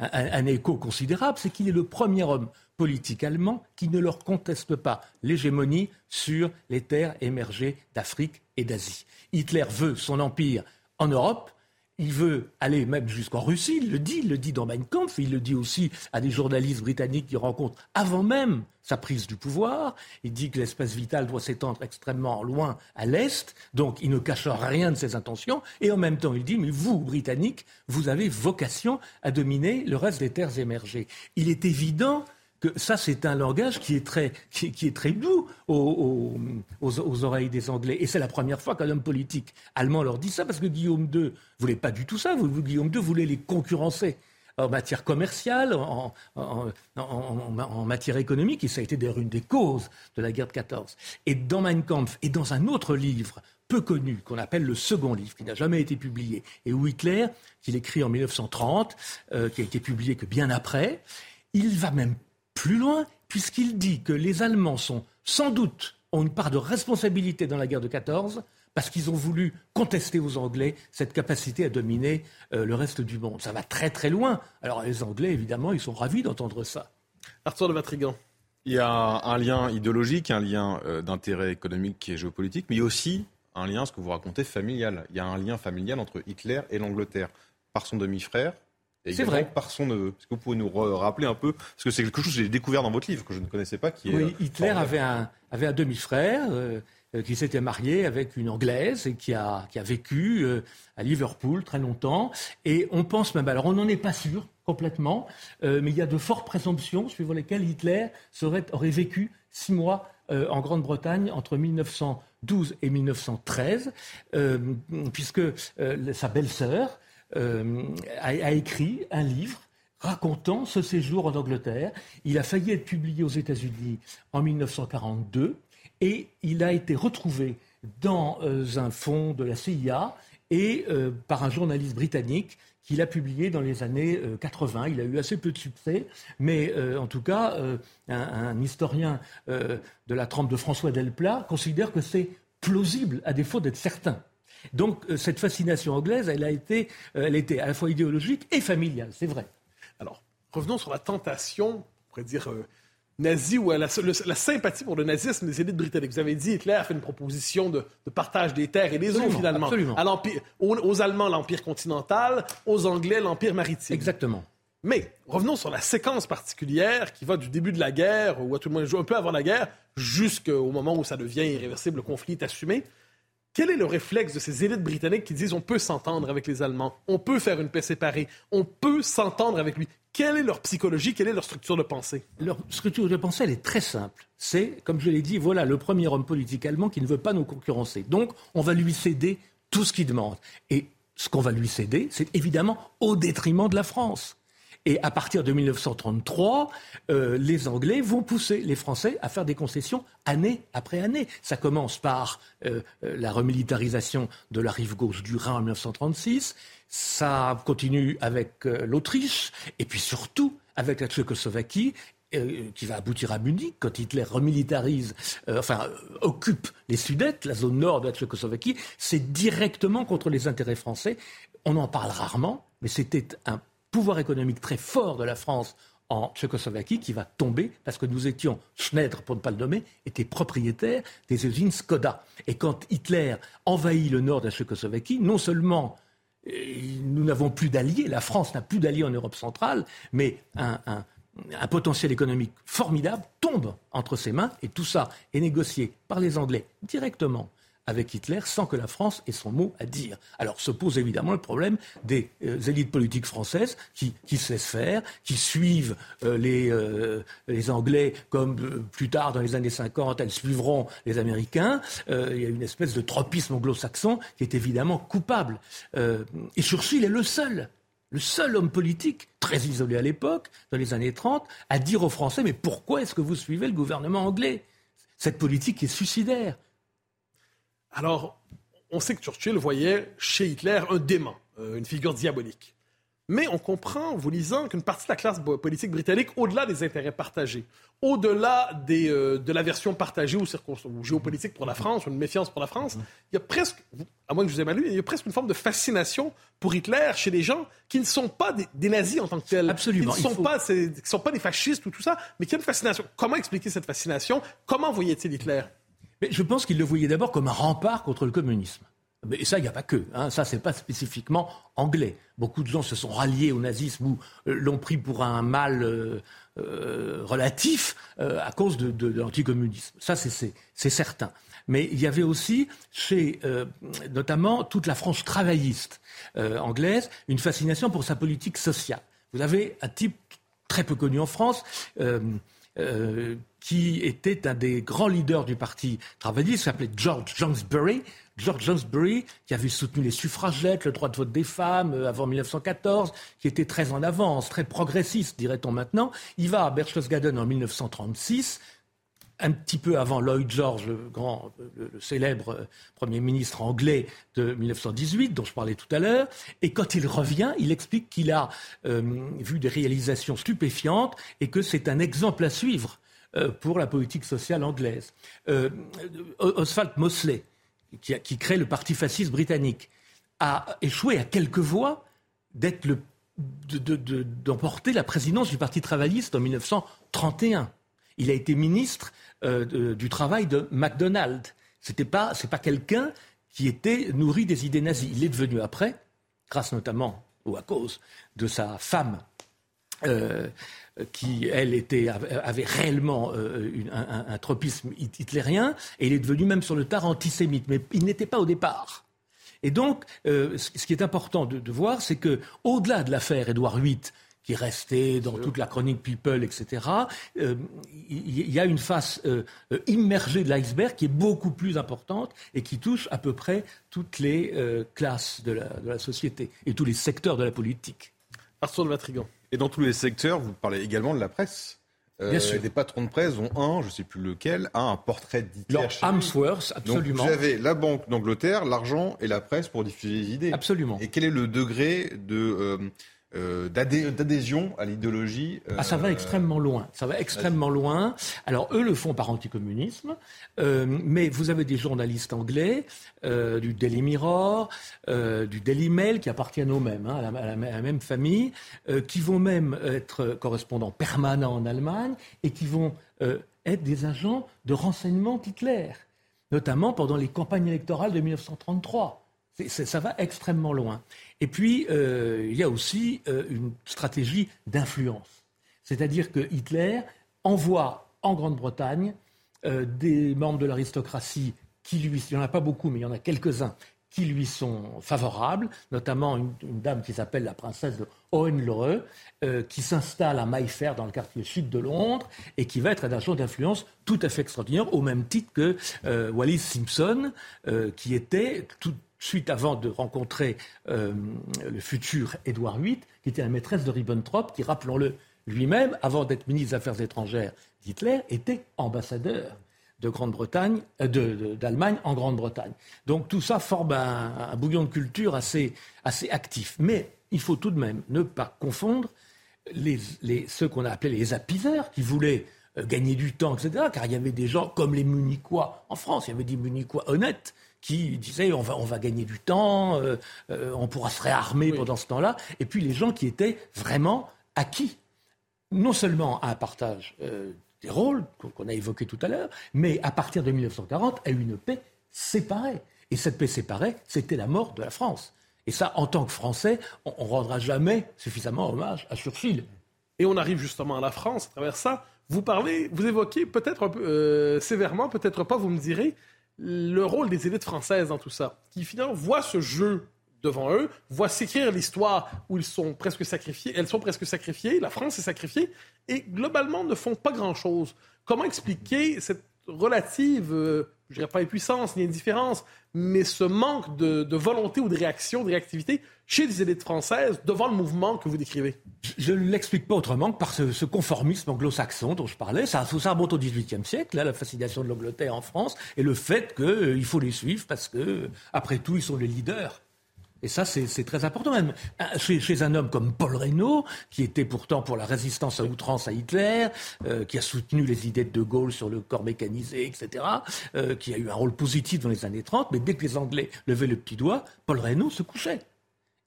un, écho considérable, c'est qu'il est le premier homme politique allemand qui ne leur conteste pas l'hégémonie sur les terres émergées d'Afrique et d'Asie. Hitler veut son empire en Europe il veut aller même jusqu'en Russie, il le dit, il le dit dans Mein Kampf, il le dit aussi à des journalistes britanniques qu'il rencontre avant même sa prise du pouvoir. Il dit que l'espace vital doit s'étendre extrêmement loin à l'Est, donc il ne cache rien de ses intentions. Et en même temps, il dit, mais vous, Britanniques, vous avez vocation à dominer le reste des terres émergées. Il est évident que ça, c'est un langage qui est très, qui, est très doux aux, aux, oreilles des Anglais. Et c'est la première fois qu'un homme politique allemand leur dit ça, parce que Guillaume II voulait pas du tout ça. Guillaume II voulait les concurrencer en matière commerciale, en, en, matière économique, et ça a été d'ailleurs une des causes de la guerre de 14. Et dans Mein Kampf, et dans un autre livre peu connu, qu'on appelle le second livre, qui n'a jamais été publié, et où Hitler, qu'il écrit en 1930, euh, qui a été publié que bien après, il va même plus loin, puisqu'il dit que les Allemands sont sans doute ont une part de responsabilité dans la guerre de 14 parce qu'ils ont voulu contester aux Anglais cette capacité à dominer euh, le reste du monde. Ça va très très loin. Alors les Anglais, évidemment, ils sont ravis d'entendre ça. Arthur de Vatrigan. Il y a un lien idéologique, un lien euh, d'intérêt économique et géopolitique, mais il y a aussi un lien, ce que vous racontez, familial. Il y a un lien familial entre Hitler et l'Angleterre. Par son demi-frère, c'est vrai. Par son neveu. Est-ce que vous pouvez nous rappeler un peu Parce que c'est quelque chose que j'ai découvert dans votre livre que je ne connaissais pas. Qui oui, Hitler avait un, avait un demi-frère euh, euh, qui s'était marié avec une Anglaise et qui a, qui a vécu euh, à Liverpool très longtemps. Et on pense même, alors on n'en est pas sûr complètement, mais il y a de fortes présomptions suivant lesquelles Hitler serait, aurait vécu six mois en Grande-Bretagne entre 1912 et 1913, puisque sa belle-sœur, euh, a, écrit un livre racontant ce séjour en Angleterre. Il a failli être publié aux États-Unis en 1942 et il a été retrouvé dans euh, un fonds de la CIA et euh, par un journaliste britannique qu'il a publié dans les années 80. Il a eu assez peu de succès, mais en tout cas, un, historien de la trempe de François Delplat considère que c'est plausible, à défaut d'être certain. Donc euh, cette fascination anglaise, elle a été, euh, elle était à la fois idéologique et familiale, c'est vrai. Alors, revenons sur la tentation, on pourrait dire, euh, nazie ou à la, sympathie pour le nazisme des élites britanniques. Vous avez dit Hitler a fait une proposition de, partage des terres et des eaux, finalement. À aux, aux, Allemands, l'Empire continental, aux Anglais, l'Empire maritime. Exactement. Mais revenons sur la séquence particulière qui va du début de la guerre, ou à tout le moins un peu avant la guerre, jusqu'au moment où ça devient irréversible, le conflit est assumé. Quel est le réflexe de ces élites britanniques qui disent on peut s'entendre avec les Allemands, on peut faire une paix séparée, on peut s'entendre avec lui? Quelle est leur psychologie, quelle est leur structure de pensée? Leur structure de pensée, elle est très simple. C'est, comme je l'ai dit, voilà le premier homme politique allemand qui ne veut pas nous concurrencer. Donc, on va lui céder tout ce qu'il demande. Et ce qu'on va lui céder, c'est évidemment au détriment de la France. Et à partir de 1933, euh, les Anglais vont pousser les Français à faire des concessions année après année. Ça commence par euh, euh, la remilitarisation de la rive gauche du Rhin en 1936. Ça continue avec l'Autriche et puis surtout avec la Tchécoslovaquie qui va aboutir à Munich quand Hitler remilitarise, enfin occupe les Sudètes, la zone nord de la Tchécoslovaquie, c'est directement contre les intérêts français. On en parle rarement, mais c'était un pouvoir économique très fort de la France en Tchécoslovaquie qui va tomber parce que nous étions, Schneider pour ne pas le nommer, était propriétaire des usines Skoda. Et quand Hitler envahit le nord de la Tchécoslovaquie, non seulement euh, nous n'avons plus d'alliés, la France n'a plus d'alliés en Europe centrale, mais un, un potentiel économique formidable tombe entre ses mains et tout ça est négocié par les Anglais directement avec Hitler sans que la France ait son mot à dire. Alors se pose évidemment le problème des euh, élites politiques françaises qui, qui, se laissent faire, qui suivent euh, les, euh, les, Anglais comme plus tard dans les années 50, elles suivront les Américains. il y a une espèce de tropisme anglo-saxon qui est évidemment coupable. et Churchill est le seul le seul homme politique, très isolé à l'époque, dans les années 30, à dire aux Français Mais pourquoi est-ce que vous suivez le gouvernement anglais? Cette politique est suicidaire. Alors, on sait que Churchill voyait chez Hitler un démon, euh, une figure diabolique. Mais on comprend, en vous lisant, qu'une partie de la classe politique britannique, au-delà des intérêts partagés, au-delà euh, de la version partagée ou, ou, géopolitique pour la France, ou une méfiance pour la France, il y a presque, à moins que je vous ai mal lu, il y a presque une forme de fascination pour Hitler chez des gens qui ne sont pas des, nazis en tant que tels. Absolument. Qui ne sont, pas, sont pas des fascistes ou tout ça, mais qui ont une fascination. Comment expliquer cette fascination? Comment voyait-il Hitler? Mais je pense qu'il le voyait d'abord comme un rempart contre le communisme. Mais ça, il n'y a pas que. Hein. Ça, c'est pas spécifiquement anglais. Beaucoup de gens se sont ralliés au nazisme ou euh, l'ont pris pour un mal euh, euh, relatif à cause de, l'anticommunisme. Ça, c'est certain. Mais il y avait aussi, chez notamment toute la France travailliste anglaise, une fascination pour sa politique sociale. Vous avez un type très peu connu en France, qui était un des grands leaders du Parti travailliste, s'appelait George Johnsbury. George Johnsbury, qui avait soutenu les suffragettes, le droit de vote des femmes euh, avant 1914, qui était très en avance, très progressiste, dirait-on maintenant. Il va à Berchtesgaden en 1936, un petit peu avant Lloyd George, le, grand, le, célèbre euh, Premier ministre anglais de 1918, dont je parlais tout à l'heure. Et quand il revient, il explique qu'il a euh, vu des réalisations stupéfiantes et que c'est un exemple à suivre pour la politique sociale anglaise. Oswald Mosley, qui, crée le parti fasciste britannique, a échoué à quelques voix d'être d'emporter la présidence du Parti travailliste en 1931. Il a été ministre euh, du travail de MacDonald. C'était pas, pas quelqu'un qui était nourri des idées nazies. Il est devenu après, grâce notamment ou à cause de sa femme euh, qui, elle, était, avait réellement euh, un, tropisme hitlérien, et il est devenu même sur le tard antisémite, mais il n'était pas au départ. Et donc, euh, ce qui est important de, voir, c'est que, au-delà de l'affaire Édouard VIII, qui restait dans toute la chronique People, etc., il y, a une face immergée de l'iceberg qui est beaucoup plus importante et qui touche à peu près toutes les classes de la, de la, société et tous les secteurs de la politique. Arthur de Vatrigan. Et dans tous les secteurs, vous parlez également de la presse. Euh, Bien sûr. Des patrons de presse ont un, je ne sais plus lequel, un portrait d'Hitler. Amsworth, absolument. Donc, vous avez la Banque d'Angleterre, l'argent et la presse pour diffuser les idées. Absolument. Et quel est le degré de, euh, euh, d'adhésion à l'idéologie. Ah, ça va euh, extrêmement loin. Ça va extrêmement loin. Alors, eux le font par anticommunisme, euh, mais vous avez des journalistes anglais, du Daily Mirror, du Daily Mail, qui appartiennent aux mêmes, hein, à, la, même famille, qui vont même être correspondants permanents en Allemagne et qui vont être des agents de renseignement Hitler, notamment pendant les campagnes électorales de 1933 ça va extrêmement loin. Et puis, euh, il y a aussi euh, une stratégie d'influence. C'est-à-dire que Hitler envoie en Grande-Bretagne euh, des membres de l'aristocratie qui lui, il n'y en a pas beaucoup, mais il y en a quelques-uns, qui lui sont favorables, notamment une, dame qui s'appelle la princesse de Hohenlohe, qui s'installe à Mayfair dans le quartier sud de Londres et qui va être un agent d'influence tout à fait extraordinaire, au même titre que Wallis Simpson, qui était tout, suite avant de rencontrer euh, le futur Édouard VIII, qui était la maîtresse de Ribbentrop, qui, rappelons-le, lui-même, avant d'être ministre des Affaires étrangères d'Hitler, était ambassadeur de Grande-Bretagne, euh, d'Allemagne en Grande-Bretagne. Donc tout ça forme un, bouillon de culture assez, assez actif. Mais il faut tout de même ne pas confondre les, ceux qu'on a appelés les apiseurs, qui voulaient euh, gagner du temps, etc., car il y avait des gens comme les Munichois en France, il y avait des Munichois honnêtes, qui disaient on va, on va gagner du temps, euh, euh, on pourra se réarmer pendant ce temps-là, et puis les gens qui étaient vraiment acquis, non seulement à un partage euh, des rôles qu'on a évoqué tout à l'heure, mais à partir de 1940 à une paix séparée. Et cette paix séparée, c'était la mort de la France. Et ça, en tant que Français, on, ne rendra jamais suffisamment hommage à Churchill. Et on arrive justement à la France à travers ça. Vous parlez, vous évoquez peut-être sévèrement, peut-être pas, vous me direz, le rôle des élites françaises dans tout ça, qui finalement voient ce jeu devant eux, voient s'écrire l'histoire où ils sont presque sacrifiés, elles sont presque sacrifiées, la France est sacrifiée, et globalement ne font pas grand-chose. Comment expliquer cette relative, euh, je dirais pas impuissance ni indifférence, mais ce manque de, volonté ou de réaction, de réactivité chez les élites françaises devant le mouvement que vous décrivez Je ne l'explique pas autrement que par ce, conformisme anglo-saxon dont je parlais. Ça, ça remonte au XVIIIe siècle, là, la fascination de l'Angleterre en France, et le fait qu'il euh, faut les suivre parce que, après tout, ils sont les leaders. Et ça, c'est très important. Même chez, un homme comme Paul Reynaud, qui était pourtant pour la résistance à outrance à Hitler, euh, qui a soutenu les idées de De Gaulle sur le corps mécanisé, etc., euh, qui a eu un rôle positif dans les années 30, mais dès que les Anglais levaient le petit doigt, Paul Reynaud se couchait.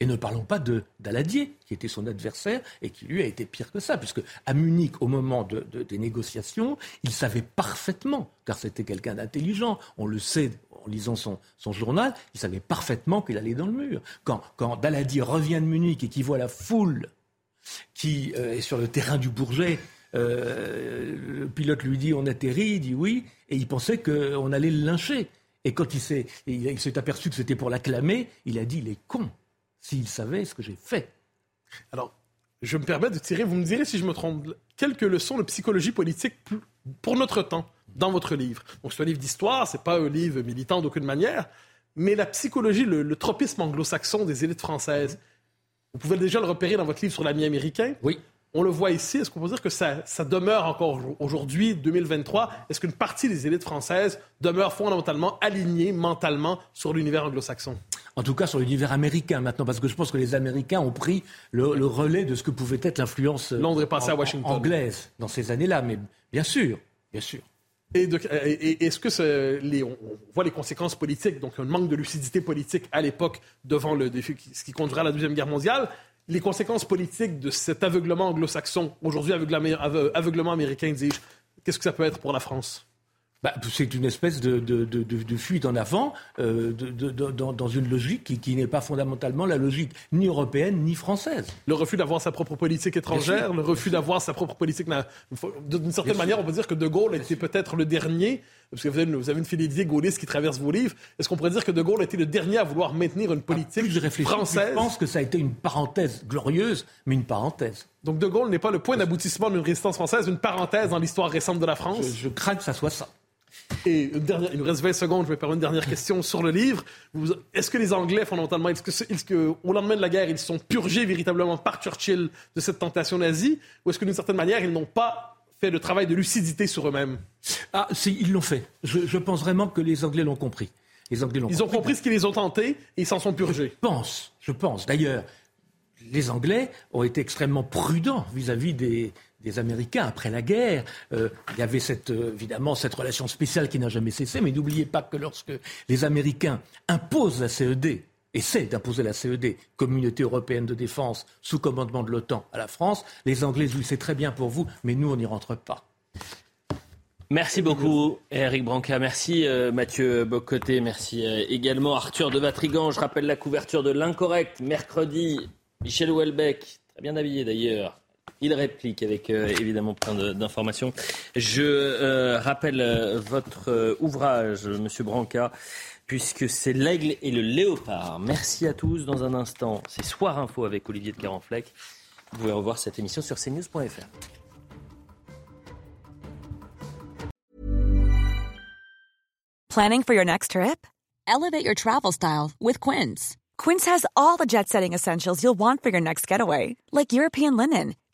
Et ne parlons pas de Daladier, qui était son adversaire et qui lui a été pire que ça, puisque à Munich, au moment des négociations, il savait parfaitement, car c'était quelqu'un d'intelligent, on le sait en lisant son, journal, il savait parfaitement qu'il allait dans le mur. Quand, quand Daladi revient de Munich et qu'il voit la foule qui euh, est sur le terrain du Bourget, euh, le pilote lui dit on atterrit, il dit oui, et il pensait qu'on allait le lyncher. Et quand il s'est, il s'est aperçu que c'était pour l'acclamer, il a dit il est con, s'il savait ce que j'ai fait. Alors, je me permets de tirer, vous me direz si je me trompe, quelques leçons de psychologie politique pour notre temps dans votre livre. Donc, c'est un livre d'histoire, c'est pas un livre militant d'aucune manière, mais la psychologie, le, tropisme anglo-saxon des élites françaises, vous pouvez déjà le repérer dans votre livre sur l'ami américain. Oui. On le voit ici. Est-ce qu'on peut dire que ça, ça demeure encore aujourd'hui, 2023? Est-ce qu'une partie des élites françaises demeure fondamentalement alignée mentalement sur l'univers anglo-saxon? En tout cas, sur l'univers américain maintenant, parce que je pense que les Américains ont pris le, relais de ce que pouvait être l'influence anglaise dans ces années-là. Mais bien sûr, bien sûr. Et, est-ce que les, on, voit les conséquences politiques, donc un manque de lucidité politique à l'époque devant le défi, ce qui conduira à la Deuxième Guerre mondiale, les conséquences politiques de cet aveuglement anglo-saxon, aujourd'hui aveuglement américain, dis-je, qu'est-ce que ça peut être pour la France? Bah, c'est une espèce de, de, fuite en avant euh, dans, une logique qui, n'est pas fondamentalement la logique ni européenne ni française. Le refus d'avoir sa propre politique étrangère, le refus d'avoir sa propre politique. D'une certaine manière, on peut dire que De Gaulle était peut-être le dernier, parce que vous avez, vous avez une fidélité gaulliste qui traverse vos livres. Est-ce qu'on pourrait dire que De Gaulle était le dernier à vouloir maintenir une politique ah, je française Je pense que ça a été une parenthèse glorieuse, mais une parenthèse. Donc De Gaulle n'est pas le point d'aboutissement d'une résistance française, une parenthèse dans l'histoire récente de la France? Je crains que ça soit ça. Et une dernière, il nous reste 20 secondes, je vais faire une dernière question sur le livre. Est-ce que les Anglais, fondamentalement, est-ce que, est que, au lendemain de la guerre, ils sont purgés véritablement par Churchill de cette tentation nazie, ou est-ce que d'une certaine manière, ils n'ont pas fait le travail de lucidité sur eux-mêmes? Ah, si, ils l'ont fait. Je, pense vraiment que les Anglais l'ont compris. Les Anglais l'ont ils ont compris ce qu'ils les ont tentés et ils s'en sont purgés. Je pense, je pense. D'ailleurs, les Anglais ont été extrêmement prudents vis à -vis des, des Américains après la guerre. Euh, il y avait cette, euh, évidemment cette relation spéciale qui n'a jamais cessé, mais n'oubliez pas que lorsque les Américains imposent la CED, essaient d'imposer la CED, Communauté européenne de défense, sous commandement de l'OTAN, à la France, les Anglais disent c'est très bien pour vous, mais nous, on n'y rentre pas. Merci beaucoup, Eric Branca. Merci, euh, Mathieu Bocoté. Merci également, Arthur de Vatrigan. Je rappelle la couverture de l'Incorrect, mercredi. Michel Houellebecq, très bien habillé d'ailleurs, il réplique avec euh, évidemment plein d'informations. Je euh, rappelle euh, votre ouvrage, Monsieur Branca, puisque c'est l'aigle et le léopard. Merci à tous. Dans un instant, c'est Soir Info avec Olivier de Carenfleck. Vous pouvez revoir cette émission sur cnews.fr. Planning for your next trip? Elevate your travel style with Quince. Quince has all the jet-setting essentials you'll want for your next getaway, like European linen